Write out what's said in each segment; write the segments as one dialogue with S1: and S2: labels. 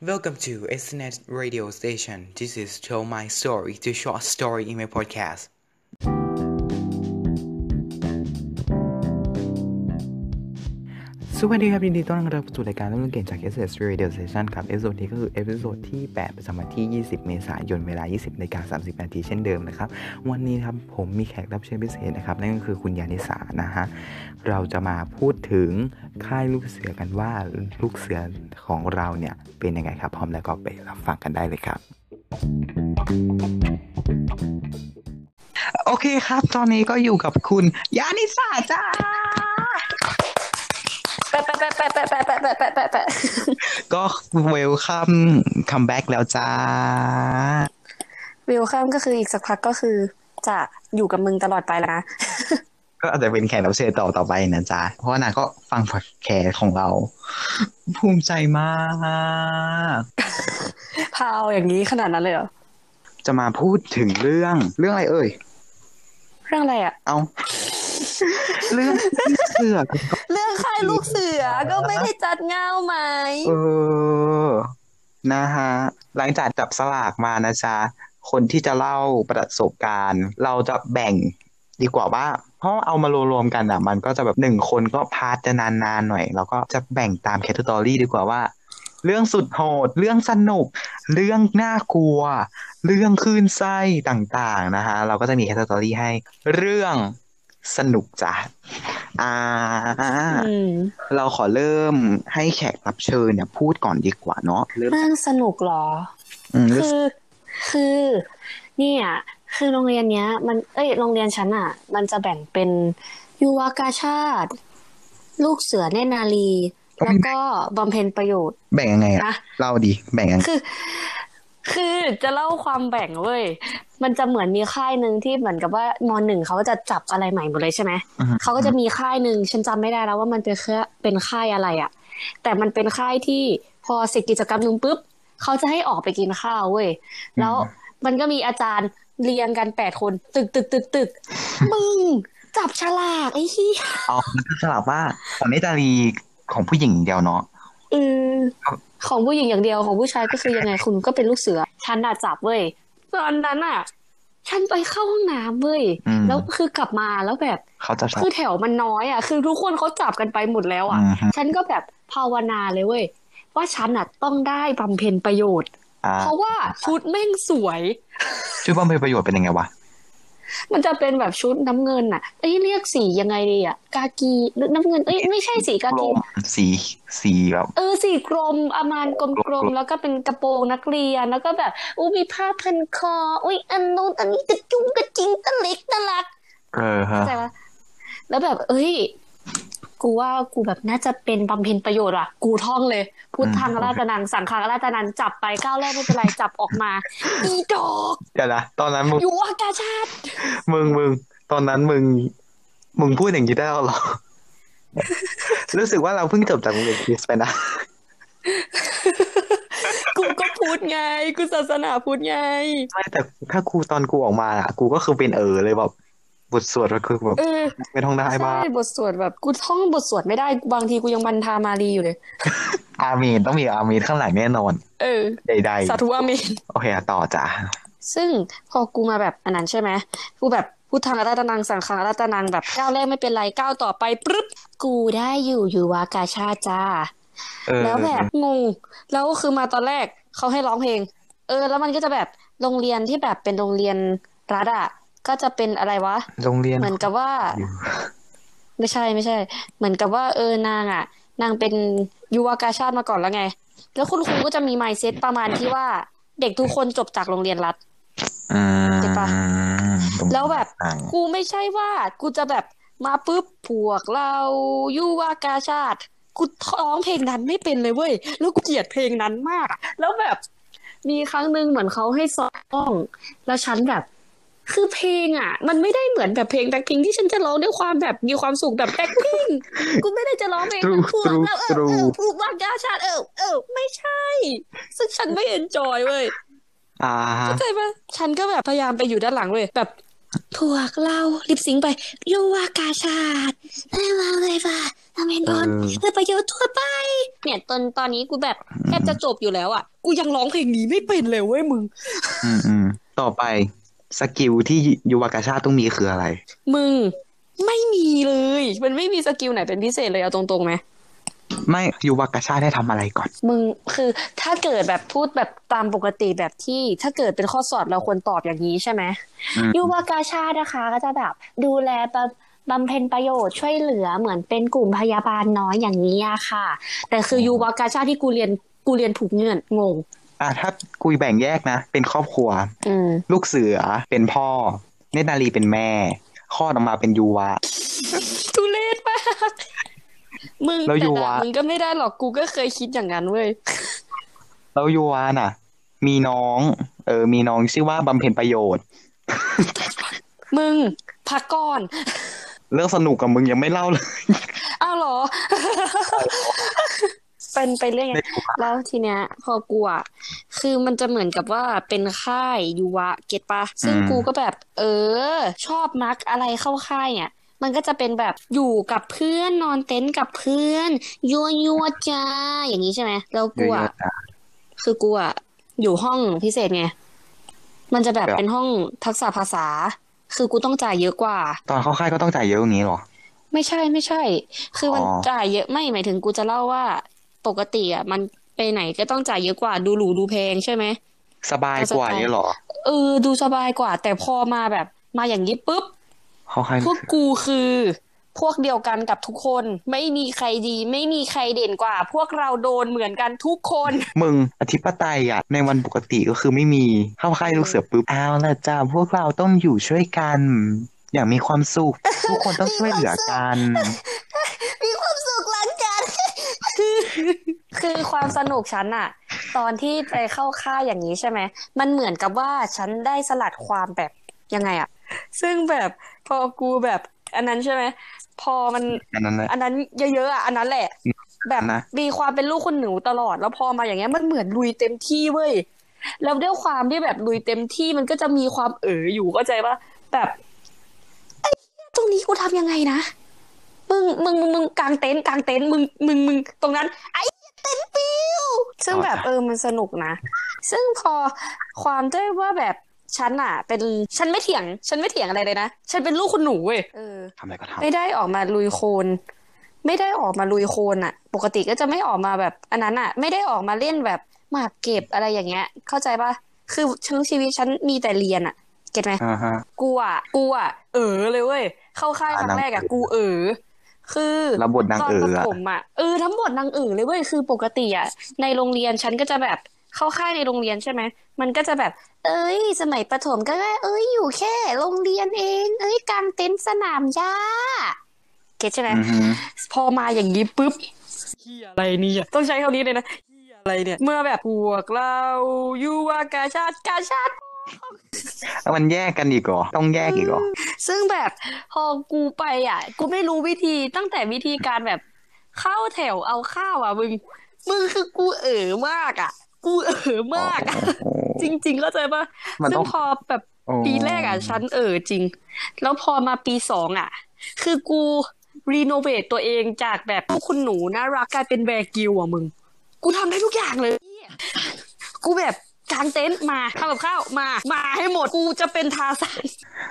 S1: Welcome to SNet Radio Station. This is Tell My Story, the short story in my podcast. สวัสดีครับยินดีต้อนรับสู่รายการเรื่องเก่งจาก s s Radio Station ครับ episode นี้ก็คือ episode ที่ 8 ประจำวันที่ 20 เมษายนเวลา 20นาฬิกา30นาทีเช่นเดิมนะครับ วันนี้ครับผมมีแขกรับเชิญพิเศษนะครับ นั่นก็คือคุณยานิสานะฮะ เราจะมาพูดถึงค่ายลูกเสือกันว่าลูกเสือของเราเนี่ยเป็นยังไงครับ พร้อมแล้วก็ไปรับฟังกันได้เลยครับ โอเคครับ ตอนนี้ก็อยู่กับคุณยานิสาจ้า ก็ welcome come back แล้วจ้า
S2: welcome ก็คืออีกสักพักก็คือ จะอยู่กับมึงตลอดไปแล้วนะ
S1: ก็อาจจะเป็นแขกรับเชิญต่อต่อไปนะจ๊ะ เพราะว่านางก็ฟังพอดแคสต์ของเรา ภูมิใจมาก
S2: พาวอย่างนี้ขนาดนั้นเลยเหรอ
S1: จะมาพูดถึงเรื่องเรื่องอะไรเอ่ย
S2: เรื่องอะไรอะ
S1: เอา เรื่องเสือก
S2: เรื่องค่ายลูกเสือก็ไม่ได้จัดเงาไหม
S1: เออนะฮะหลังจากจับสลากมานะจ๊ะคนที่จะเล่าประสบการณ์ เราจะแบ่งดีกว่าว่าเพราะเอามารวมๆกันอะ มันก็จะแบบหนึ่งคนก็ part จะนานๆหน่อย แล้วก็จะแบ่งตามแคตตาล็อกดีกว่าว่า เรื่องสุดโหด เรื่องสนุก เรื่องน่ากลัว เรื่องคลื่นไส้ต่างๆนะฮะเราก็จะมีแคตตาล็อกให้เรื่อง สนุกจ้ะอ่า
S2: อืม
S1: เราขอเริ่มให้แขกรับเชิญเนี่ยพูดก่อนดีกว่าเนาะเริ่ม
S2: เรื่องสนุกเหรอ
S1: อืมเรื่
S2: คืออคือ เนี่ยคือโรงเรียนเนี้ย มัน เอ้ย โรงเรียนฉันอะ มันจะแบ่งเป็นยุวกาชาติ ลูกเสือเนตรนารีแล้วก็บำเพ็ญประโยชน์
S1: แบ่งยังไงอะ
S2: นะ
S1: เล่าดี แบ่งยังไง
S2: คือ คือจะเล่าความแบ่งเว้ย มันจะเหมือนมีค่ายหนึ่งที่เหมือนกับว่ามหนึ่งเขาจะจับอะไรใหม่หมดเลยใช่ไหม
S1: อือฮึ
S2: เขาก็จะมีค่ายหนึ่งฉันจำไม่ได้แล้วว่ามันเป็นค่ายเป็นค่ายอะไรอะแต่มันเป็นค่ายที่พอเสร็จกิจกรรมหนึงปุ๊บเขาจะให้ออกไปกินข้าวเว้ยแล้วมันก็มีอาจารย์เรียงกันแปดคน ตึกตึกตึกตึกมึงจับฉลากไอ้ที่
S1: อ๋อมันก็สลับว่าของเนตาลีของผู้หญิงอย่างเดียวเนาะ
S2: เออของผู้หญิงอย่างเดียวของผู้ชายก็คือยังไงคุณก็เป็นลูกเสือฉันอะจับเว้ย ตอนนั้นอะฉันไปเข้าห้องน้ำเว้ย
S1: อืม
S2: แล้วคือกลับมาแล้วแบบ
S1: เขาจะสลั
S2: คื
S1: บ
S2: อแถวมันน้อยอะคือทุกคนเขาจับกันไปหมดแล้วอะ
S1: อือฮึ
S2: ฉันก็แบบภาวนาเลยเว้ยว่าฉันอะต้องได้บำเพ็ญประโยชน์
S1: อ่า
S2: เพราะว่าชุดแม่งสวย
S1: ชื่อบำเพ็ญประโยชน์เป็นยังไงวะ
S2: มันจะเป็นแบบชุดน้ำเงินอะเอ้ยเรียกสียังไงดีอะกากีหรือน้ำเงินเอ้ยไม่ใช่สีกาก
S1: ล
S2: กี
S1: มสีสีแบบ
S2: เออสีกรมอามานกลมๆแล้วก็เป็นกระโปรงนักเรียนแล้วก็แบบอุ้ยมีผ้าพันคออุ้ยอันนู้นอันนี้กระจุงกระจิงตะเล็กตะลัก
S1: เออฮะ
S2: เข้าใจปะแล้วแบบ เอ้ย กูว่ากูแบบน่าจะเป็นบำเพ็ญประโยชน์อะ กูท่องเลย พุทธังราชนังสังฆังราชนังจับไปก้าวแรกไม่เป็นไรจับออกมา อีดอก
S1: เดี๋ยวนะตอนนั้นมึง
S2: อยู่อากาชาติ
S1: มึงมึงตอนนั้นมึง มึงพูดอย่างนี้ได้แล้วเหรอ รู้สึกว่าเราเพิ่งจบจากโรงเรียนคริสต์ไปนะ
S2: กูก็พูดไง กูศาสนาพูดไง
S1: ไม่แต่ถ้ากูตอนกูออกมาอะ กูก็คือเป็นเออเลยแบบ บทสวดก็คือแบบ
S2: เออ
S1: ไม่ท่องได้บ้าง
S2: ใช่บทสวดแบบกูท่องบทสวดไม่ได้บางทีกูยังบรรทามารีอยู่เลย
S1: อาเมนต้องมีอาเมนข้างหลังแน่นอน
S2: เออ
S1: ใด
S2: สาธุอาเมน
S1: ๆโอเคอะต่อจ้ะ
S2: ซึ่งพอกูมาแบบอันนั้นใช่ไหมกูแบบพูดทางรัตนังสังขังรัตนังแบบก้าวแรกไม่เป็นไรก้าวต่อไปปึ๊บกูได้อยู่อยู่วากาชาติจ้า
S1: เออ
S2: แล้วแบบงงแล้วคือมาตอนแรกเขาให้ร้องเพลง เออ แล้วมันก็จะแบบโรงเรียนที่แบบเป็นโรงเรียนรัฐอะ ก็จะเป็นอะไรวะ
S1: โรงเรียน
S2: เหมือนกับว่า
S1: อยู่
S2: ไม่ใช่ไม่ใช่ เหมือนกับว่า เออนางอะ นางเป็นยุวกาชาติมาก่อนแล้วไง แล้วคุณครูก็จะมีไมเซ็ตประมาณที่ว่า เด็กทุกคนจบจากโรงเรียนรัฐ
S1: อืม
S2: เก็ตปะ
S1: ตรง
S2: แล้วแบบ
S1: ต่าง
S2: กูไม่ใช่ว่า กูจะแบบมาปุ๊บพวกเรายุวากาชาติกูร้องเพลงนั้นไม่เป็นเลยเว้ย แล้วกูเกลียดเพลงนั้นมาก แล้วแบบ มีครั้งหนึ่งเหมือนเขาให้ซ้อมแล้วฉันแบบ คือเพลงอะ มันไม่ได้เหมือนแบบเพลงแบ็คพิงที่ฉันจะร้องด้วยความแบบมีความสุขแบบแบ็คพิงกูไม่ได้จะร้องเพลงแบบพวกเราเออเออพวกวากาชาติเออเออไม่ใช่ ซึ่งฉันไม่เอนจอยเว้ย
S1: อ่าฮะ
S2: เข้าใจปะฉันก็แบบพยายามไปอยู่ด้านหลังเลยแบบพวกเรา lip sync ไปยุวกาชาดไม่มาเลยป่ะทำเป็นบอล
S1: เออ
S2: เพื่อประโยชน์ทั่วไป เนี่ยตอนตอนนี้กูแบบแทบจะจบอยู่แล้วอะ กูยังร้องเพลงนี้ไม่เป็นเลยเว้ยมึง
S1: อืมอืมต่อไป skill ที่ยุวกาชาดต้องมีคืออะไร
S2: มึงไม่มีเลย มันไม่มี skill ไหนเป็นพิเศษเลยเอาตรงๆไหม
S1: ไม่ยุวกาชาดได้ทำอะไรก่อน
S2: มึงคือถ้าเกิดแบบพูดแบบตามปกติแบบที่ ถ้าเกิดเป็นข้อสอบเราควรตอบอย่างนี้ใช่ไหม
S1: อืม
S2: ยูวากาชาตินะคะ ก็จะแบบดูแลบำบำเพ็ญประโยชน์ช่วยเหลือเหมือนเป็นกลุ่มพยาบาลน้อยอย่างนี้อะค่ะ แต่คือยูวากาชาติที่กูเรียนกูเรียนถูกเงื่อนงง
S1: อะถ้ากุยแบ่งแยกนะ เป็นครอบครัว
S2: อืม
S1: ลูกเสือเป็นพ่อ เนตรนารีเป็นแม่คลอดออกมาเป็นยูวะ
S2: ทุเรศมากมึง
S1: แล้ว
S2: แต่
S1: ยู
S2: ด่าวะมึงก็ไม่ได้หรอกกูก็เคยคิดอย่างนั้นเว้ย
S1: แล้วยูวาน่ะ มีน้อง เออ มีน้องชื่อว่าบำเพ็ญประโยชน์
S2: มึงพักก่อน
S1: เรื่องสนุกกับมึงยังไม่เล่าเลย
S2: อ้าวเหรอ เป็นไปเรื่องไง
S1: ไม่ถูกอะ
S2: แล้วทีเนี้ย พอกูอะคือมันจะเหมือนกับว่าเป็นค่ายยูวะเก็ตปะซึ่งกูก็แบบ เออ ชอบนักอะไรเข้าค่ายเนี่ยมันก็จะเป็นแบบอยู่กับเพื่อนนอนเต็นท์กับเพื่อนยัวยัวจ้าอย่างนี้ใช่ไหมแล้วกูอะ
S1: เยอะๆจ้ะ
S2: คือกูอะอยู่ห้องพิเศษไงมันจะแบบ
S1: แบบ
S2: เป็นห้องทักษะภาษา คือกูต้องจ่ายเยอะกว่า
S1: ตอนเข้าค่ายก็ต้องจ่ายเยอะอย่างนี้เหรอ
S2: ไม่ใช่ไม่ใช่ คือมัน
S1: อ๋อ
S2: จ่ายเยอะไม่หมายถึงกูจะเล่าว่า ปกติอะมันไปไหนก็ต้องจ่ายเยอะกว่าดูหรูดูแพงใช่ไหม
S1: สบายกว่าอย่างนี้เหรอ
S2: เออดูสบายกว่า แต่พอมาแบบมาอย่างนี้ปุ๊บ
S1: เข้าค่าย
S2: พวกกูคือ พวกเดียวกันกับทุกคน ไม่มีใครดี ไม่มีใครเด่นกว่า พวกเราโดนเหมือนกันทุกคน
S1: มึงอธิปไตยอะในวันปกติก็คือไม่มีเข้าค่ายลูกเสือปุ๊บเอาละจ้าพวกเราต้องอยู่ช่วยกัน อย่างมีความสุข ทุกคนต้องช่วยเหลือกัน
S2: มีความสุขหลังจาก คือความสนุกฉันอะตอนที่ไปเข้าค่ายอย่างนี้ใช่ไหมมันเหมือนกับว่าฉันได้สลัดความแบบยังไงอะซึ่งแบบพอกูแบบ อันนั้นใช่ไหมพอมัน
S1: อันนั้นแหละ
S2: อันนั้นเยอะๆอะอันนั้นแหละ แบบ
S1: นะ
S2: มีความเป็นลูกคนหนูตลอด แล้วพอมาอย่างเงี้ยมันเหมือนลุยเต็มที่เว้ยแล้วด้วยความที่แบบลุยเต็มที่มันก็จะมีความเอ๋ออยู่เข้าใจปะแบบไอ้เหี้ยตรงนี้กูทำยังไงนะมึ งมึงมึงมึงกางเต็นท์กางเต็นท์มึงมึงมึงตรงนั้น ไอ้เหี้ยเต็นท์ปิวซึ่งแบบเออมันสนุกนะ ซึ่งพอความด้วยว่าแบบฉันอะเป็นฉันไม่เถียง ฉันไม่เถียงอะไรเลยนะ ฉันเป็นลูกคุณหนูเว้ยเออ
S1: ทำอะไรก็ทำ
S2: ไม่ได้ออกมาลุยโคลนไม่ได้ออกมาลุยโคลนอะปกติก็จะไม่ออกมาแบบ อันนั้นอะไม่ได้ออกมาเล่นแบบหมากเก็บอะไรอย่างเงี้ย เข้าใจปะคือทั้งชีวิตฉันมีแต่เรียนอะเก็ตไหม
S1: อ่าฮะ
S2: กูอะกูอะเออเลยเว้ยเข้าค่ายครั้งแรกอะกูเออ คือ
S1: แล้วบทนาง
S2: ตอน
S1: เอ๋
S2: ป
S1: อ
S2: ระ
S1: อะ
S2: ถมอะเออทั้งหมดนางเออเลยเว้ยคือปกติอะในโรงเรียนฉันก็จะแบบเข้าค่ายในโรงเรียนใช่ไหมมันก็จะแบบ เอ้ย สมัยประถมก็แค่เอ้ยอยู่แค่โรงเรียนเอง เอ้ยกางเต็นท์สนามหญ้าเก็ตใช่ไหม
S1: อือฮึ
S2: พอมาอย่างนี้ปุ๊บเฮียอะไรเนี่ยต้องใช้คำนี้เลยนะเฮียอะไรเนี่ย เมื่อแบบพวกเราอยู่ว่ากาชาติกาชาติ
S1: แล้วมันแยกกันอีกเหรอ ต้องแยกอีกเหรอ
S2: ซึ่งแบบพอกูไปอะ กูไม่รู้วิธีตั้งแต่วิธีการแบบเข้าแถวเอาข้าวอะมึง มึงคือกูเอ๋อมากอะ กูเอ๋อมากอะ
S1: โอ้โห
S2: จริงๆเข้าใจปะ
S1: มัน
S2: ซึ่งต้
S1: อง
S2: พอแบบ
S1: โอ้
S2: ปีแรกอะฉันเอ๋อจริง แล้วพอมาปีสองอะ คือกู renovate ตัวเองจากแบบพวกคุณหนูน่ารักกลายเป็น Bear Grylls อะมึง กูทำได้ทุกอย่างเลยเหี้ยกูแบบ กางเต็นท์มาทำกับข้าวมา มาให้หมดกูจะเป็นทาซาน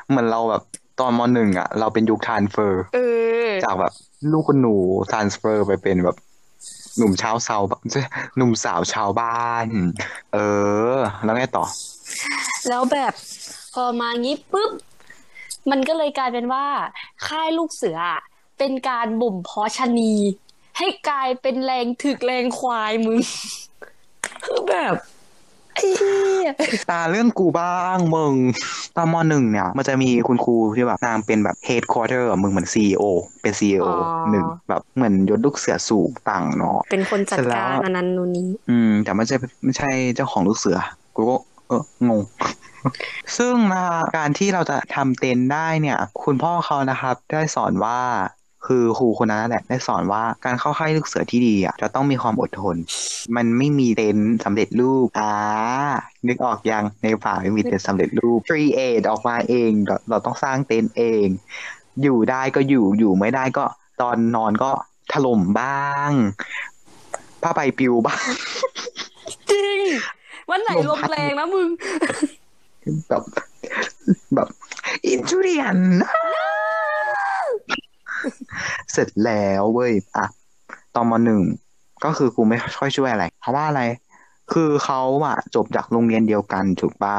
S1: เหมือนเราแบบตอนมหนึ่งอะ เราเป็นยุคทรานเฟอร์
S2: เออ
S1: จากแบบ ลูกคนหนูทรานสเฟอร์ไปเป็นแบบ หนุ่มชาวเซาหนุ่มสาวชาวบ้าน เออ แล้วไงต่อ
S2: แล้วแบบพอมางี้ปุ๊บมันก็เลยกลายเป็นว่า ค่ายลูกเสืออะเป็นการบ่มเพาะชะนี ให้กลายเป็นแรงถึกแรงควายมึงคือแบบไอ้เหี้ย
S1: ตาเรื่องกูบ้างมึงตอนมหนึ่งเนี่ย มันจะมีคุณครูที่แบบนางเป็นแบบเฮดค q u เตอร์มึงเหมือนซีอเป็นซีอหนึ่งแบบเหมือนยศลูกเสือสูงต่างเนาะ
S2: เป็นคนจัด
S1: เสร็จแล้
S2: กาวรอันนั้นนู่นนี้
S1: อืม แต่ไม่ใช่ไม่ใช่เจ้าของลูกเสือ กูก็เอองงซึ่งนะคะการที่เราจะทำเต็นท์ได้เนี่ย คุณพ่อเขานะครับ ได้สอนว่า คือครูคนนั้นแหละได้สอนว่าการเข้าค่ายลูกเสือที่ดีอะจะต้องมีความอดทน มันไม่มีเต็นท์สำเร็จรูปอ่านึกออกยังในป่าไม่มีเต็นท์สำเร็จรูป free aid ออกมาเองเราเราต้องสร้างเต็นท์เอง อยู่ได้ก็อยู่อยู่ไม่ได้ก็ตอนนอนก็ถล่มบ้างผ้าใบปลิวบ้าง
S2: จริง วันไหนลมแรงนะมึง
S1: แบบ แบบอินจูเรียน เสร็จแล้วเว้ยอะตอนมหนึ่งก็คือกูไม่ค่อยช่วยอะไร เพราะว่าอะไร คือเขาอะจบจากโรงเรียนเดียวกันถูกปะ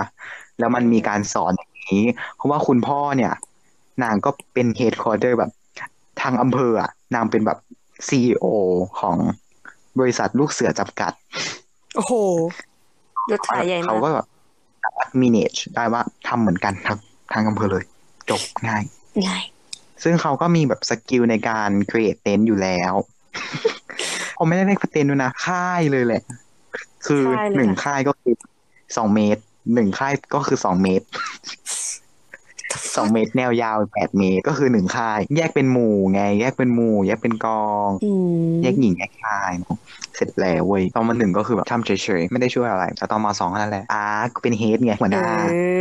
S1: แล้วมันมีการสอนอย่างนี้ เพราะว่าคุณพ่อเนี่ย นางก็เป็นเฮดคอร์เตอร์แบบ ทางอำเภออะนางเป็นแบบซีอของบริษัทลูกเสือจำกัด
S2: โอ้โหยศถาใหญ่
S1: เขา
S2: มาก
S1: ก็แบบมีเนจได้ว่าทำเหมือนกันทางทางอำเภอเลย จบง่าย
S2: ง่าย
S1: ซึ่งเขาก็มีแบบสกิลในการ create เต็นท์อยู่แล้วผมไม่ได้เรียกเต็นท์ด้วยนะค่ายเลยแหละ คือ
S2: ค่ายเลย
S1: หนึ่ง
S2: ค่ะ
S1: ค่ายก็คือสองเมตรหนึ่งค่ายก็คือสองเมตรสองเมตรแนวยาวแปดเมตรก็คือหนึ่งค่าย แยกเป็นหมู่ไง แยกเป็นหมู่ แยกเป็นกอง
S2: อืม
S1: แยกหญิงแยกชายเนอะเสร็จแล้วเว้ยตอนมาหนึ่งก็คือแบบทำเฉยๆ ไม่ได้ช่วยอะไรแต่ตอนมาสองนั่นแหละอ่ากูเป็นเฮดไงหัวห
S2: เอ
S1: น้า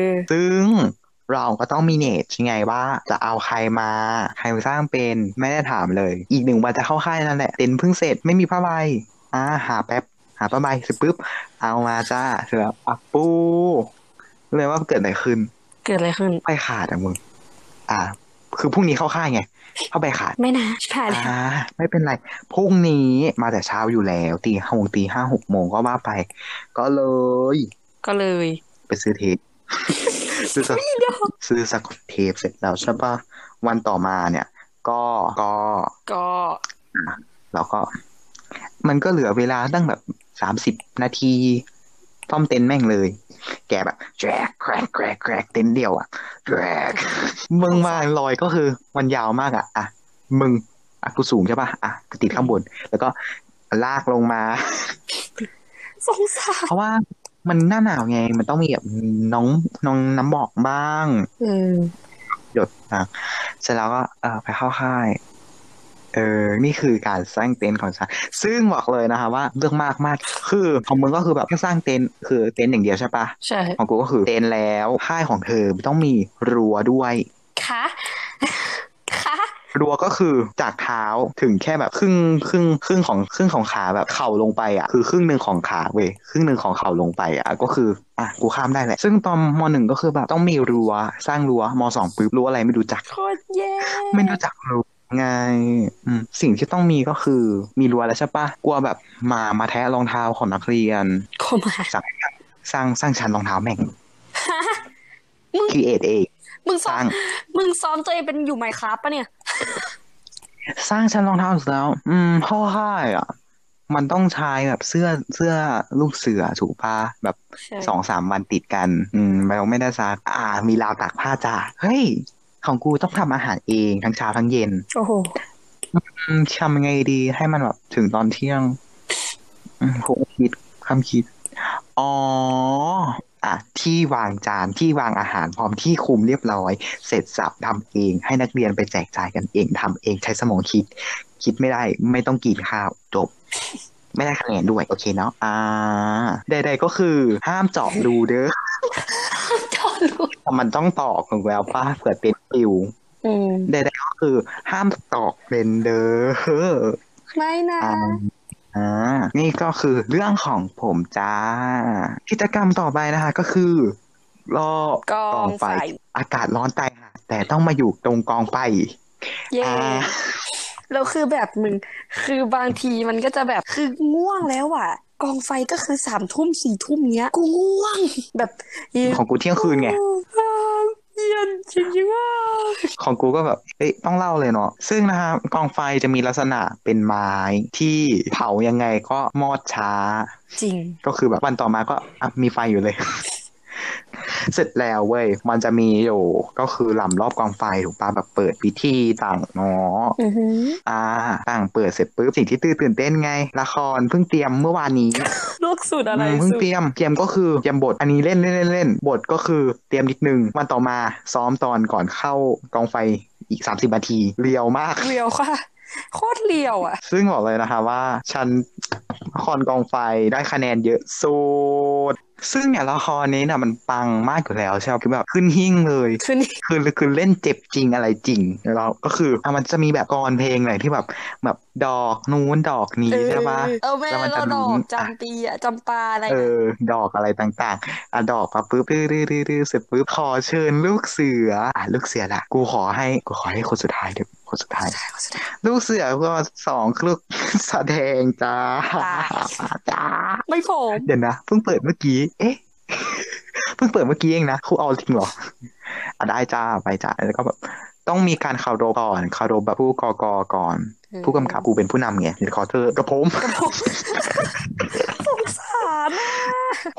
S2: อ
S1: ซึ่ง เราก็ต้องมีเนตไงว่าจะเอาใครมา ใครมาสร้างเป็นไม่ได้ถามเลย อีกหนึ่งวันจะเข้าค่ายนั่นแหละเต็นท์เพิ่งเสร็จไม่มีผ้าใบอ่าหาแป๊บหาผ้าใบเสร็จปุ๊บเอามาจ้าเสร็จแล้วอะปูเลยว่าเกิดอะไรขึ้น
S2: เกิดอะไรขึ้น
S1: ไปขาดอะมึงอ่า คือพรุ่งนี้เข้าค่ายไงผ้าใบขาด
S2: ไม่นะผ่านแล้ว
S1: อ่าไม่เป็นไรพรุ่งนี้มาแต่เช้าอยู่แล้วตีห้าโมงตีห้าหกโมงก็ว่าไป ก็เลย
S2: ก็เลย
S1: ไปซื้อเทป ซื้อสซื้อสกอตเทปเสร็จแล้วใช่ปะวันต่อมาเนี่ย ก็ก็
S2: ก็
S1: เราก็ มันก็เหลือเวลาตั้งแบบสามสิบนาทีซ่อมเต็นท์แม่งเลย แกแบบแกรกแกรกแกรกแกรกเต็นท์เดียวอะแกรกมึงมาลอยก็คือมันยาวมากอะอะมึงอะกูสูงใช่ปะอะกูติดข้างบน แล้วก็ลากลงมา
S2: สงสาร
S1: เพราะว่า มันหน้าหนาวไง มันต้องมีแบบน้องน้องน้ำบอกบ้าง
S2: เออ
S1: หยดนะเสร็จแล้วก็เออไปเข้าค่าย เออ นี่คือการสร้างเต็นท์ของฉัน ซึ่งบอกเลยนะคะ ว่าเรื่องมากมากคือของมึงก็คือแบบแค่สร้างเต็นท์คือเต็นท์อย่างเดียวใช่ปะ
S2: ใช่
S1: ของกูก็คือเต็นท์แล้วค่ายของเธอต้องมีรั้วด้วย
S2: คะคะ
S1: รั้วก็คือจากเท้าถึงแค่แบบครึ่งครึ่งครึ่งของครึ่งของขาแบบเข่าลงไปอะคือครึ่งหนึ่งของขาเว้ยครึ่งหนึ่งของเข่าลงไปอะก็คืออะกูข้ามได้แหละ ซึ่งตอนมหนึ่งก็คือแบบต้องมีรั้วสร้างรั้วมสองปุ๊บรั้วอะไรไม่รู้จัก
S2: โคตรแย่
S1: ไม่รู้จักรั้วไงอืมสิ่งที่ต้องมีก็คือมีรั้วแล้วใช่ปะกลัวแบบหมามาแทะรองเท้าของนักเรียน
S2: โคมา
S1: สร้างสร้างสร้างชั้นรองเท้าแม่ง
S2: มึง
S1: คีเอทเอง
S2: มึง
S1: ส
S2: ซ้อ
S1: ร้ามง
S2: มึงซ้อมตัวเองเป็นอยู่ไมค์ครับปะเนี่ย
S1: สร้างชั้นรองเท้าเสร็จแล้ว อืมพ่อค่ายอะ มันต้องใช้แบบเสื้อเสื้อลูกเสือถูกปะแบบ
S2: ใช่
S1: สองสามวันติดกัน อืมเราไม่ได้ซัก อ่า มีราวตากผ้าจ้าเฮ้ย ของกูต้องทำอาหารเองทั้งเช้าทั้งเย็น
S2: โอ้โห
S1: อืมทำยังไงดีให้มันแบบถึงตอนเที่ยงอืมผมคิดคำคิด อ๋อ อะที่วางจานที่วางอาหารพร้อมที่คุมเรียบร้อย เสร็จสับทำเอง ให้นักเรียนไปแจกจ่ายกันเองทำเองใช้สมองคิด คิดไม่ได้ไม่ต้องกินข้าวจบ ไม่ได้คะแนนด้วย โอเคเนาะอ่าใดๆก็คือห้ามเจาะรูเด้อ
S2: จอดรู้
S1: มันต้องตอกของแววป้าเผื่อเป็นปิว
S2: อืม
S1: ใดๆก็คือห้ามตอกเป็นเด้อ
S2: ไม่นะ
S1: อ่าอ่านี่ก็คือเรื่องของผมจ้า กิจกรรมต่อไปนะคะ ก็คือรอบ
S2: กองไฟ
S1: อากาศร้อนตายห่าแต่ต้องมาอยู่ตรงกองไฟ
S2: เย่
S1: อ่า
S2: แล้วคือแบบมึง คือบางทีมันก็จะแบบคือง่วงแล้วอะ กองไฟก็คือสามทุ่มสี่ทุ่มเนี้ย กูง่วง แบบเย็น
S1: ของกูเที่ยงคืนไง
S2: เย็นจริงๆว่า
S1: ของกูก็แบบเอ้ยต้องเล่าเลยเนาะซึ่งนะครับกองไฟจะมีลักษณะเป็นไม้ที่เผายังไงก็มอดช้า
S2: จริง
S1: ก็คือแบบวันต่อมาก็อะมีไฟอยู่เลย เสร็จแล้วเว้ย มันจะมีอยู่ก็คือลำรอบกองไฟถูกปะแบบเปิดพิธีต่างเนาะ
S2: อือหือ
S1: อ่าต่างเปิดเสร็จปุ๊บสิ่งที่ตื่นตื่นเต้นไง ละครเพิ่งเตรียมเมื่อวานนี้
S2: ลูกสุดอะไร
S1: อืมเพิ่ง
S2: สุด
S1: เตรียมเตรียมก็คือเตรียมบทอันนี้เล่นเล่นเล่นเล่นบทก็คือเตรียมนิดนึงวันต่อมาซ้อมตอนก่อนเข้ากองไฟอีกสามสิบนาทีเรียวมาก
S2: เรียวค่ะโคตรเรียวอะ
S1: ซึ่งบอกเลยนะคะว่า ฉันละครกองไฟได้คะแนนเยอะสุด ซึ่งเนี่ยละครนี้น่ะมันปังมากอยู่แล้วใช่ไหมคือแบบขึ้นหิ้งเลย
S2: คือนี่
S1: คือคือเล่นเจ็บจริงอะไรจริงแล้วเราก็คืออะมันจะมีแบบกรเพลงอะไรที่แบบแบบดอกนู้นดอกนี้
S2: เออ
S1: ใช่ปะ
S2: เออแม่
S1: แล้วมัน
S2: เรา
S1: จะ
S2: ดอ
S1: ลุ้
S2: ก
S1: น
S2: จำปีอะจำปาอะไร
S1: เอ
S2: นะ
S1: อดอกอะไรต่างๆอะดอกมาปุ๊บดื้อดื้อดื้อดื้อเสร็จปุ๊บขอเชิญลูกเสืออะลูกเสือละกูขอให้กูขอให้คนสุดท้ายเดี๋ยวคนสุดท้าย ลูกเสือก็สองลูกแสดงจ้าจ้า
S2: ไม่ผม
S1: เดี๋ยวนะเพิ่งเปิดเมื่อกี้เอ๊ะเพิ่งเปิดเมื่อกี้เองนะครูเอาจริงเหรออะได้จ้าไปจ้าแล้วก็แบบต้องมีการคารพก่อนคารพแบบผู้กอกอก่อน ผู้กำกับกูเป็นผู้นำไงเดี๋ยวขอเธอกระผม
S2: สงสารนะ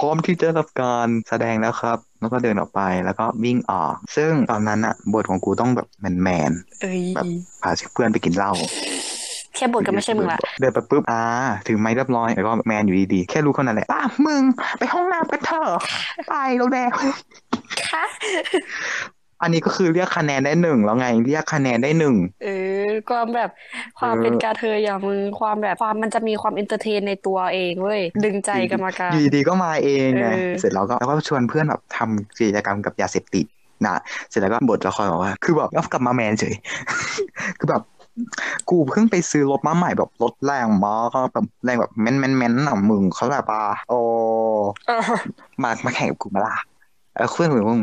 S1: พร้อมที่จะรับการแสดงแล้วครับ แล้วก็เดินออกไปแล้วก็วิ่งออก ซึ่งตอนนั้นอะบทของกูต้องแบบแมนแมน
S2: เอ้ย
S1: แบบๆพาเพื่อนไปกินเหล้า
S2: แค่บทก็ไม่ใช่มึงละ
S1: เดินไปปุ๊บอ่าถึงไม้เรียบร้อยแล้วก็แมนอยู่ดีๆ แค่รู้คนนั้นแหละป้ามึงไปห้องน้ำกันเถอะไปแล้วแล้ว
S2: ค่ะ
S1: อันนี้ก็คือเรียกคะแนนได้หนึ่งแล้วไงเรียกคะแนนได้หนึ่ง
S2: เออความแบบความ
S1: เออ
S2: เป็นกะเทยอย่างมึงความแบบความมันจะมีความ entertain ในตัวเองเว้ยดึงใจกรรมการ
S1: อยู่ดีๆก็มาเองไง
S2: เออ
S1: เสร็จแล้วก็แล้วก็ชวนเพื่อนแบบทำกิจกรรมกับยาเสพติดนะเสร็จแล้วก็บทละครบอกว่า คือแบบก็กลับมาแมนเฉยคือแบบ กูเพิ่งไปซื้อรถมาใหม่แบบรถแรงมากก็แบบแรงแบบแม่นแม่นแม่นหน่ะมึงเขาแบบว่าโอ้
S2: เออ
S1: มามาแข่งกับกูมาล่ะเออเพื่อนมึง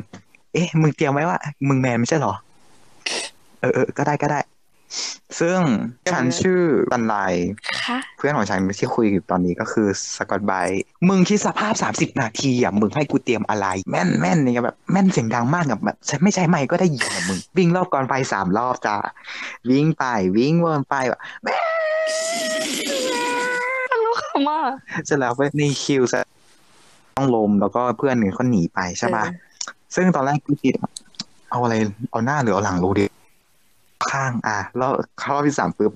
S1: เอ๊ะมึงเตรียมไว้ว่า มึงแมนไม่ใช่เหรอ เออเออก็ได้ก็ได้ ซึ่งฉันชื่อบันไล
S2: ค่ะ
S1: เพื่อนของฉันที่คุยอยู่ตอนนี้ก็คือสกอตไบรท์มึงคิดสภาพสามสิบนาทีอะมึงให้กูเตรียมอะไร แม่นแม่นเนี่ยแบบแม่นเสียงดังมากกับแบบใช้ไม่ใช้ไมค์ก็ได้ยินอะมึง วิ่งรอบก่อนไฟสามรอบจ้าวิ่งไปวิ่งวนไปแบบแม่
S2: รู้คำว่า
S1: เสร็จแล้วไปในคิวจะต้องลมแล้วก็เพื่อนหนึ่งเขาหนีไปใช่ปะซึ่งตอนแรกกูคิดเอาอะไรเอาหน้าหรือเอาหลังลงดีข้าง อะแล้วเข้ารอบที่สามปุ๊บ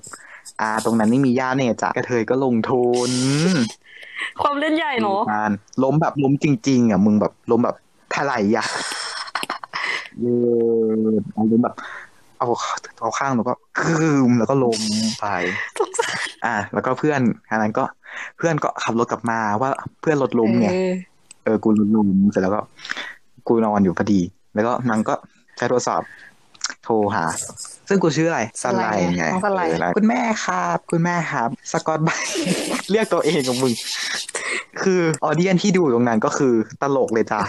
S1: อ่า ตรงนั้นนี่มีย่าเนี่ยจ้ะกระเทยก็ลงทุน
S2: ความเล่นใหญ่เนาะ
S1: การล้มแบบล้มจริง ๆ อะ มึงแบบล้มแบบถลายอะเออเอาล้มแบบ เอาเอาข้างแล้วก็คืมแล้วก็ล้มไป
S2: สงสาร
S1: อะแล้วก็เพื่อนอันนั้นก็เพื่อนก็ขับรถกลับมาว่าเพื่อนรถล้มไง
S2: เออ
S1: เออกูล้มเสร็จแล้วก็ กูนอนอยู่พอดี แล้วก็นางก็ใช้โทรศัพท์โทรหา ซึ่งกูชื่ออะไรสไลด์ไง
S2: น้องสไลด์
S1: เออแล้วคุณแม่ครับ คุณแม่ครับ สกอตไบรท์เรียกตัวเองของมึง คือออเดียนที่ดูตรงนั้นก็คือตลกเลยจ้า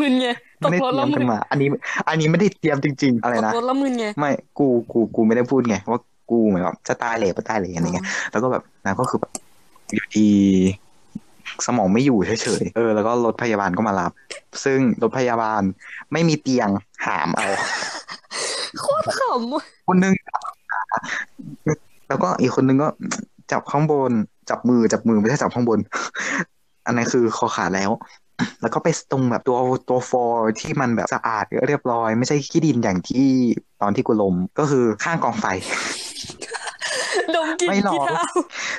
S2: มึนไงต
S1: ไม่
S2: ก
S1: ได้
S2: รถ
S1: เตรี
S2: แล้
S1: ยวม
S2: มึ
S1: กัน
S2: น
S1: มา อันนี้ อันนี้ไม่ได้เตรียมจริง ๆ อะไร
S2: ต
S1: นะ
S2: กรถแล้วมึนไง
S1: ไม่กูกูกูไม่ได้พูดไงว่ากูเหมือนแบบจะตายเลยจะตายเลยอะไรเงี้ยแล้วก็แบบนางก็คือแบบอยู่ดีสมองไม่อยู่เฉยๆ เออ แล้วก็รถพยาบาลก็มารับ ซึ่งรถพยาบาลไม่มีเตียงหามเอา
S2: โคตรขำว่ะ
S1: คนนึงแล้วก็อีกคนนึงก็จับข้างบน จับมือจับมือไม่ใช่จับข้างบน อันนั้นคือคอขาดแล้ว แล้วก็ไปตรงแบบตัวตัวฟอร์ที่มันแบบสะอาดเรียบร้อย ไม่ใช่ขี้ดินอย่างที่ตอนที่กูลมก็คือข้างกองไฟ
S2: ดมกลิ่น
S1: ไม่หรอก
S2: ขี้เถ้า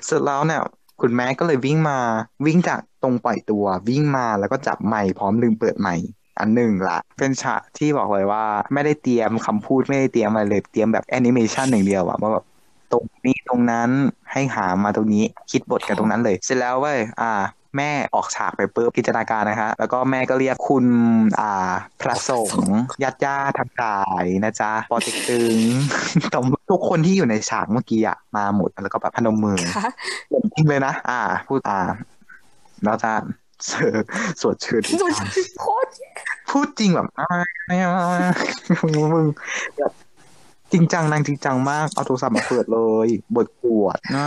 S1: เสร็จแล้วเนี่ยคุณแม่ก็เลยวิ่งมาวิ่งจากตรงปล่อยตัววิ่งมาแล้วก็จับไมค์พร้อมลืมเปิดไมค์ อันหนึ่งละ เป็นฉากที่บอกเลยว่า ไม่ได้เตรียมคำพูดไม่ได้เตรียมอะไรเลยเตรียมแบบแอนิเมชันอย่างเดียวอะว่าแบบตรงนี้ตรงนั้นให้หามาตรงนี้คิดบทกันตรงนั้นเลย เสร็จแล้วเว้ยอ่า แม่ออกฉากไปปุ๊บพิจารณาการนะคะแล้วก็แม่ก็เรียกคุณอ่า พระสงฆ์ญาติญาติทำกายนะจ๊ะปอเต็กตึงตำรวจทุกคนที่อยู่ในฉากเมื่อกี้อะมาหมดแล้วก็แบบพนมมือ
S2: ค่ะ
S1: เก่งจริงเลยนะ อ่า พูดอ่าเราจะ เสิร์สวดชื่อ
S2: โคตร
S1: พูดจริงแบบอ่ามึงมึงแบบจริงจังนางจริงจังมาก เอาโทรศัพท์มาเปิดเลยบทปวดอ่า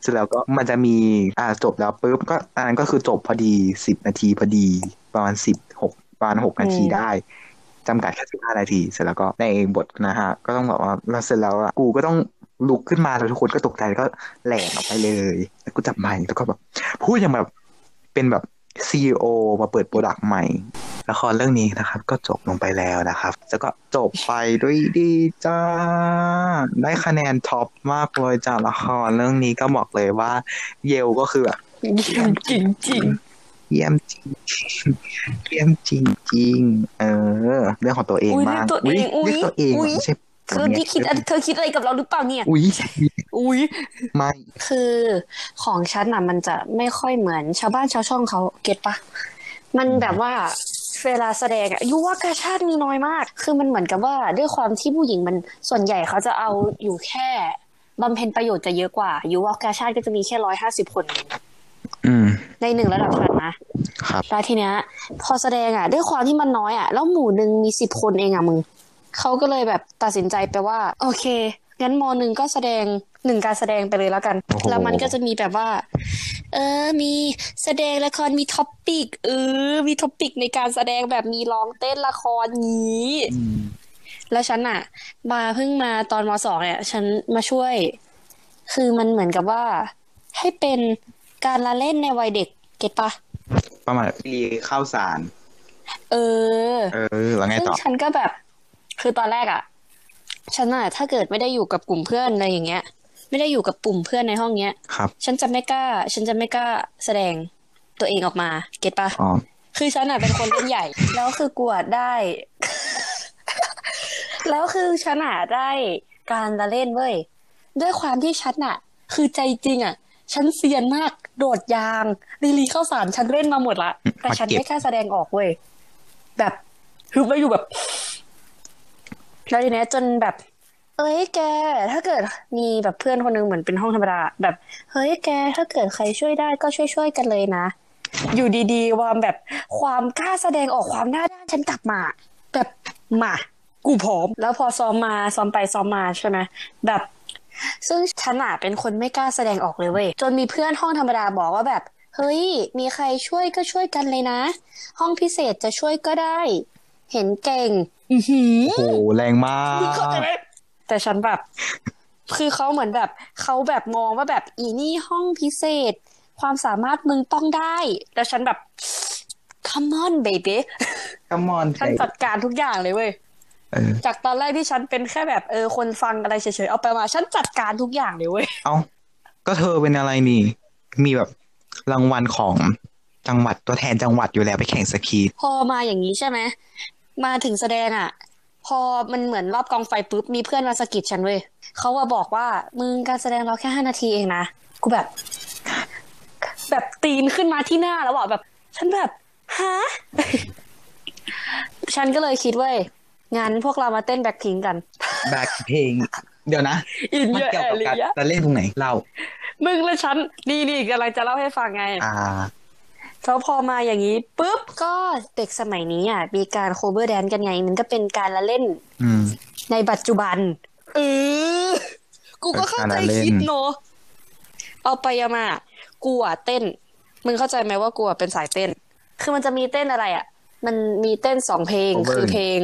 S1: เสร็จแล้วก็มันจะมีอ่าจบแล้วปุ๊บก็อันนั้นก็คือจบพอดีสิบนาทีพอดี ประมาณสิบหกประมาณหกนาทีได้จำกัดแค่สิบห้านาที เสร็จแล้วก็ในบทนะฮะ ก็ต้องบอกว่าแล้วเสร็จแล้วอะกูก็ต้องลุกขึ้นมาแล้วทุกคนก็ตกใจแล้วก็แหลกออกไปเลยแล้วกูจับไมค์แล้วก็แบบพูดอย่างแบบ เป็นแบบซีอมาเปิด product ใหม่ละครเรื่องนี้นะครับ ก็จบลงไปแล้วนะครับ แล้วก็จบไปด้วยดีจ้า ได้คะแนน top มากเลยจากละครเรื่องนี้ก็บอกเลยว่า เยลก็คือแบบ
S2: เยี่ยมจริงจริง
S1: เยี่ยมจริงเยี่ยมจริงจริงๆเออ เรื่องของตัวเอง
S2: อุ๊ย
S1: มาก
S2: เรียกตัวเอง
S1: เรียกตัวเอง
S2: อุ๊ย
S1: ไม่ใช่
S2: เธอที่คิดเธอคิดอะไรกับเราหรือเปล่าเนี่ย
S1: อุ๊ย
S2: อุ้ย
S1: ไม่
S2: คือของฉันอะ มันจะไม่ค่อยเหมือนชาวบ้านชาวช่องเขาเก็ตปะมันแบบว่าเวลาแสดงอะยุวกาชาติมีน้อยมาก คือมันเหมือนกับว่าด้วยความที่ผู้หญิงมันส่วนใหญ่เขาจะเอาอยู่แค่บำเพ็ญประโยชน์จะเยอะกว่ายุวกาชาติก็จะมีแค่ร้อยห้าสิบคน
S1: อืม
S2: ในหนึ่งระดับชั้นนะครับแล้วทีเนี้ย พอแสดงอะ ด้วยความที่มันน้อยอะ แล้วหมู่หนึ่งมีสิบคนเองอะมึง เขาก็เลยแบบตัดสินใจไปว่า โอเค งั้นมหนึ่งก็แสดงหนึ่งการแสดงไปเลยแล้วกัน
S1: โอ้โห
S2: แล้วมันก็จะมีแบบว่า เออ มีแสดงละครมี topic เออ มี topic ในการแสดงแบบมีร้องเต้นละครนี้
S1: อืม
S2: แล้วฉันอะมาเพิ่งมาตอนมสองเนี่ย ฉันมาช่วย คือมันเหมือนกับว่า ให้เป็นการละเล่นในวัยเด็ก get ปะ
S1: ประมาณรีรีข้าวสาร
S2: เออ
S1: เออ แล้วไง
S2: ซึ่ง
S1: ต่อ
S2: ฉันก็แบบ คือตอนแรกอะฉันอะถ้าเกิดไม่ได้อยู่กับกลุ่มเพื่อนอะไรอย่างเงี้ย ไม่ได้อยู่กับกลุ่มเพื่อนในห้องเนี้ย
S1: ครับ
S2: ฉันจะไม่กล้า ฉันจะไม่กล้าแสดงตัวเองออกมา เก็ตปะ
S1: อ๋อ
S2: คือฉันอะเป็นคนเล่นใหญ่ แล้วคือกวดได้ แล้วคือฉันอะได้การละเล่นเว้ยด้วยความที่ฉันอะคือใจจริงอะฉันเซียนมาก โดดยางลีลีเข้าสารฉันเล่นมาหมดละแต่ฉันไม่กล้าแสดงออกเว้ยแบบฮึบไว้อยู่แบบ แล้วทีเนี้ยจนแบบ เอ้ยแก ถ้าเกิดมีแบบเพื่อนคนหนึงเหมือนเป็นห้องธรรมดาแบบ เฮ้ยแก ถ้าเกิดใครช่วยได้ก็ช่วยช่วยกันเลยนะ อยู่ดีๆความแบบความกล้าแสดงออกความหน้าด้านฉันกลับมา แบบมากูพร้อม แล้วพอซ้อมมาซ้อมไปซ้อมมาใช่ไหมแบบ ซึ่งฉันอะเป็นคนไม่กล้าแสดงออกเลยเว้ยจนมีเพื่อนห้องธรรมดาบอกว่าแบบ เฮ้ย มีใครช่วยก็ช่วยกันเลยนะ ห้องพิเศษจะช่วยก็ได้ เห็นเก่งอือหือ
S1: โอ้โหแรงมาก
S2: เข้าใจไหมแต่ฉันแบบ คือเขาเหมือนแบบเขาแบบมองว่าแบบอีนี่ห้องพิเศษ ความสามารถมึงต้องได้แล้วฉันแบบ come on baby
S1: คัมอน
S2: ฉันจัดการทุกอย่างเลยเว้ย
S1: เออ
S2: จากตอนแรกที่ฉันเป็นแค่แบบเออคนฟังอะไรเฉยๆเอาไปมาฉันจัดการทุกอย่างเลยเว้ย
S1: เอาก็เธอเป็นอะไรนี่ มีแบบรางวัลของ จังหวัดตัวแทนจังหวัดอยู่แล้วไปแข่งสกี
S2: พอมาอย่างนี้ใช่ไหมมาถึงแสดงอะ พอมันเหมือนรอบกองไฟปุ๊บมีเพื่อนมาสะกิดฉันเว้ยเขาว่าบอกว่ามึงการแสดงเราแค่ห้านาทีเองนะกูแบบ แบบตีนขึ้นมาที่หน้าแล้วอะแบบ ฉันแบบฮะฉันก็เลยคิดเว้ยงั้นพวกเรามาเต้นแบ็คพิงกัน
S1: แบกเพลงเดี๋ยวนะ
S2: อิน
S1: มัน
S2: เยอะ
S1: เกี่ยว
S2: แอ
S1: กับ
S2: ลี
S1: การ
S2: ยะ
S1: จะเล่นตรงไหนเล่า
S2: มึงและฉันนี่นี่กำลังจะเล่าให้ฟังไง
S1: อ่า
S2: แล้วพอมาอย่างนี้ปุ๊บก็เด็กสมัยนี้อะมีการโคเวอร์แดนกันไง มันก็เป็นการละเล่น
S1: อืม
S2: ในปัจจุบันเออกูก็เข้าใจ
S1: เป็นการละเล่น
S2: คิดเนอะเอาไปเอามากูอะเต้น มึงเข้าใจไหมว่ากูอะเป็นสายเต้น คือมันจะมีเต้นอะไรอะ มันมีเต้นสองเพลงคือเพลง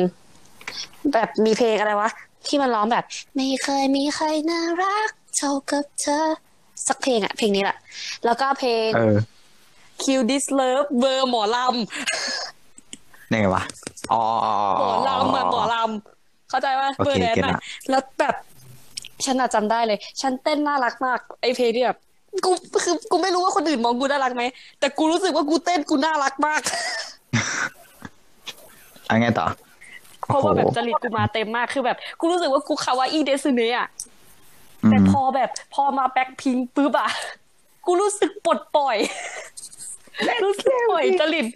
S2: แบบมีเพลงอะไรวะที่มันร้องแบบ ไม่เคยมีใครน่ารักเท่ากับเธอ สักเพลงอะ เพลงนี้แหละแล้วก็เพลง
S1: เออ
S2: Kill This Love เบอร์หมอลำ
S1: ไหนวะอ๋อ
S2: หมอลำอะหมอลำเข้าใจว่า
S1: โอเค
S2: เบอร์แดน
S1: เก็ต
S2: อะ
S1: ละ
S2: แล้วแบบฉันอะจำได้เลย ฉันเต้นน่ารักมากไอเพลงที่แบบกูคือกูไม่รู้ว่าคนอื่นมองกูน่ารักไหมแต่กูรู้สึกว่ากูเต้นกูน่ารักมาก
S1: อันไงต่อ
S2: เพราะว่าแบบ
S1: โอ้โห
S2: จริตกูมาเต็มมากคือแบบกูรู้สึกว่ากูคาวาอีเดซึเนะอะ
S1: อื
S2: แต่
S1: ม
S2: พอแบบพอมาแบ็คพิงปุ๊บอะกูรู้สึกปลดปล่อย รู้สึกปล่อยจริต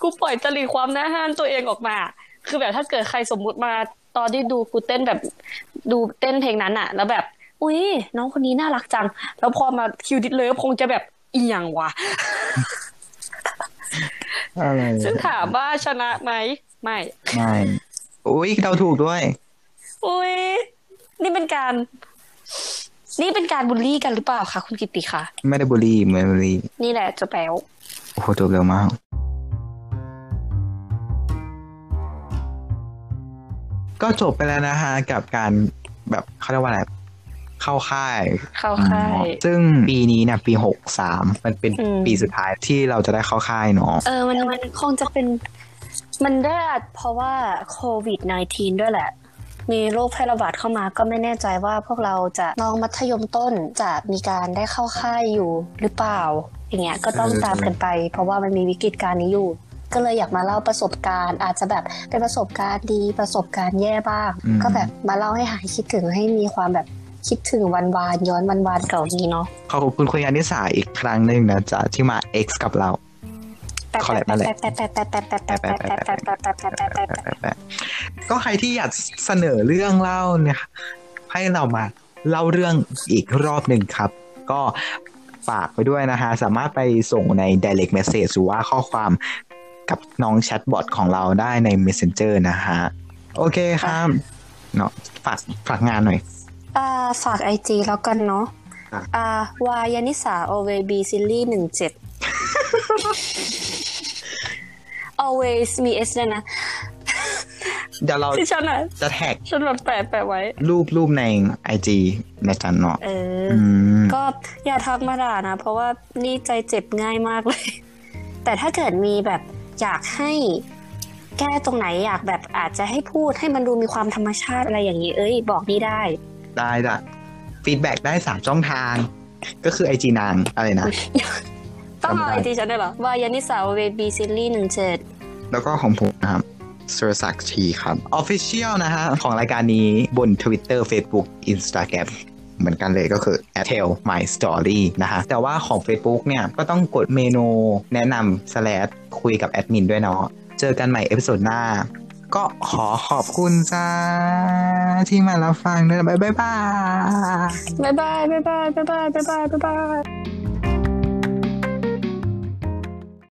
S2: กูปล่อยจริตความน่าห้านตัวเองออกมา คือแบบถ้าเกิดใครสมมุติมาตอนที่ดูกูเต้นแบบดูเต้นเพลงนั้นอะแล้วแบบ อุ้ยน้องคนนี้น่ารักจัง แล้วพอมาคิวดิเลิฟคงจะแบบอีหยังวะ
S1: อะไร
S2: ซึ่งถามว่าชนะไหมไม่
S1: ไม่อุ้ยเราถูกด้วย
S2: อุ้ยนี่เป็นการ นี่เป็นการบูลลี่กันหรือเปล่าคะคุณกิติคะ
S1: ไม่ได้บุรีไม่ได้บุรี
S2: นี่แหละจะแปลว
S1: โอ้โหจบเร็วมากก็จบไปแล้วนะฮะกับการแบบเขาเรียกว่าอะไรเข้าค่าย
S2: เข้าค่าย
S1: ซึ่งปีนี้เนี่ยปีหกสามมันเป็น
S2: อืม
S1: ปีสุดท้ายที่เราจะได้เข้าค่ายเนาะ
S2: เออมันมันคงจะเป็นมันได้เพราะว่าโควิด -19 ด้วยแหละ มีโรคแพร่ระบาดเข้ามาก็ไม่แน่ใจว่าพวกเราจะน้องมัธยมต้นจะมีการได้เข้าค่ายอยู่หรือเปล่า อย่างเงี้ยก็ต้องตามกันไป เพราะว่ามันมีวิกฤตการณ์นี้อยู่ก็เลยอยากมาเล่าประสบการณ์ อาจจะแบบเป็นประสบการณ์ดีประสบการณ์แย่บ้าง
S1: อืม
S2: ก็แบบมาเล่าให้หายคิดถึงให้มีความแบบคิดถึงวันวานย้อนวันวานเก่านี้เนาะ
S1: ขอบคุณคุณยานิสาอีกครั้งหนึ่งนะจ๊ะที่มา X กับเราขอแหละนั่นแหละก็ใครที่อยากเสนอเรื่องเล่าเนี่ยให้เรามาเล่าเรื่องอีกรอบหนึ่งครับ ก็ ฝากไปด้วยนะฮะ สามารถไปส่งใน direct message หรือว่าข้อความกับน้องแชทบอทของเราได้ใน messenger นะฮะ โอเคครับเนาะฝากฝากงานหน่อย
S2: อ่าฝากไอจีแล้วกันเนาะ
S1: อะ
S2: อ่าวายานิสาโอเวบีซิลลี่หนึ่งเจ็ด always มี s ด้วยนะ
S1: เดี๋ยวเรา
S2: ที่ฉันอะ
S1: จะแท็ก
S2: ฉันแบบแปะแปะไว้
S1: รูปรูปใน IG นะจ๊ะเนาะ
S2: เออ
S1: อืม
S2: ก็อย่าทักมาด่านะ เพราะว่านี่ใจเจ็บง่ายมากเลย แต่ถ้าเกิดมีแบบอยากให้แก้ตรงไหนอยากแบบอาจจะให้พูดให้มันดูมีความธรรมชาติอะไรอย่างนี้ เอ้ย บอกนี่ได้
S1: ได้ละฟีดแบ็ได้สามช่องทาง ก็คือ IG นางอะไรนะ
S2: ต้องเอา
S1: จำได้
S2: ไอจีฉันได้เหรอวายานิสาเวบีซิลลี่หนึ่งเจ็ด
S1: แล้วก็ของผมนะครับ สุรศักดิ์ชีครับ Official นะฮะ ของรายการนี้บน Twitter Facebook Instagram เหมือนกันเลยก็คือ tell my story นะฮะ แต่ว่าของ Facebook เนี่ย ก็ต้องกดเมนูแนะนำ slash คุยกับแอดมินด้วยเนาะ เจอกันใหม่เอพิโซดหน้า ก็ขอขอบคุณจ้าที่มารับฟังด้วยนะบ๊ายบาย
S2: บ๊ายบาย บ๊ายบาย บ๊ายบาย บ๊ายบาย บ๊ายบาย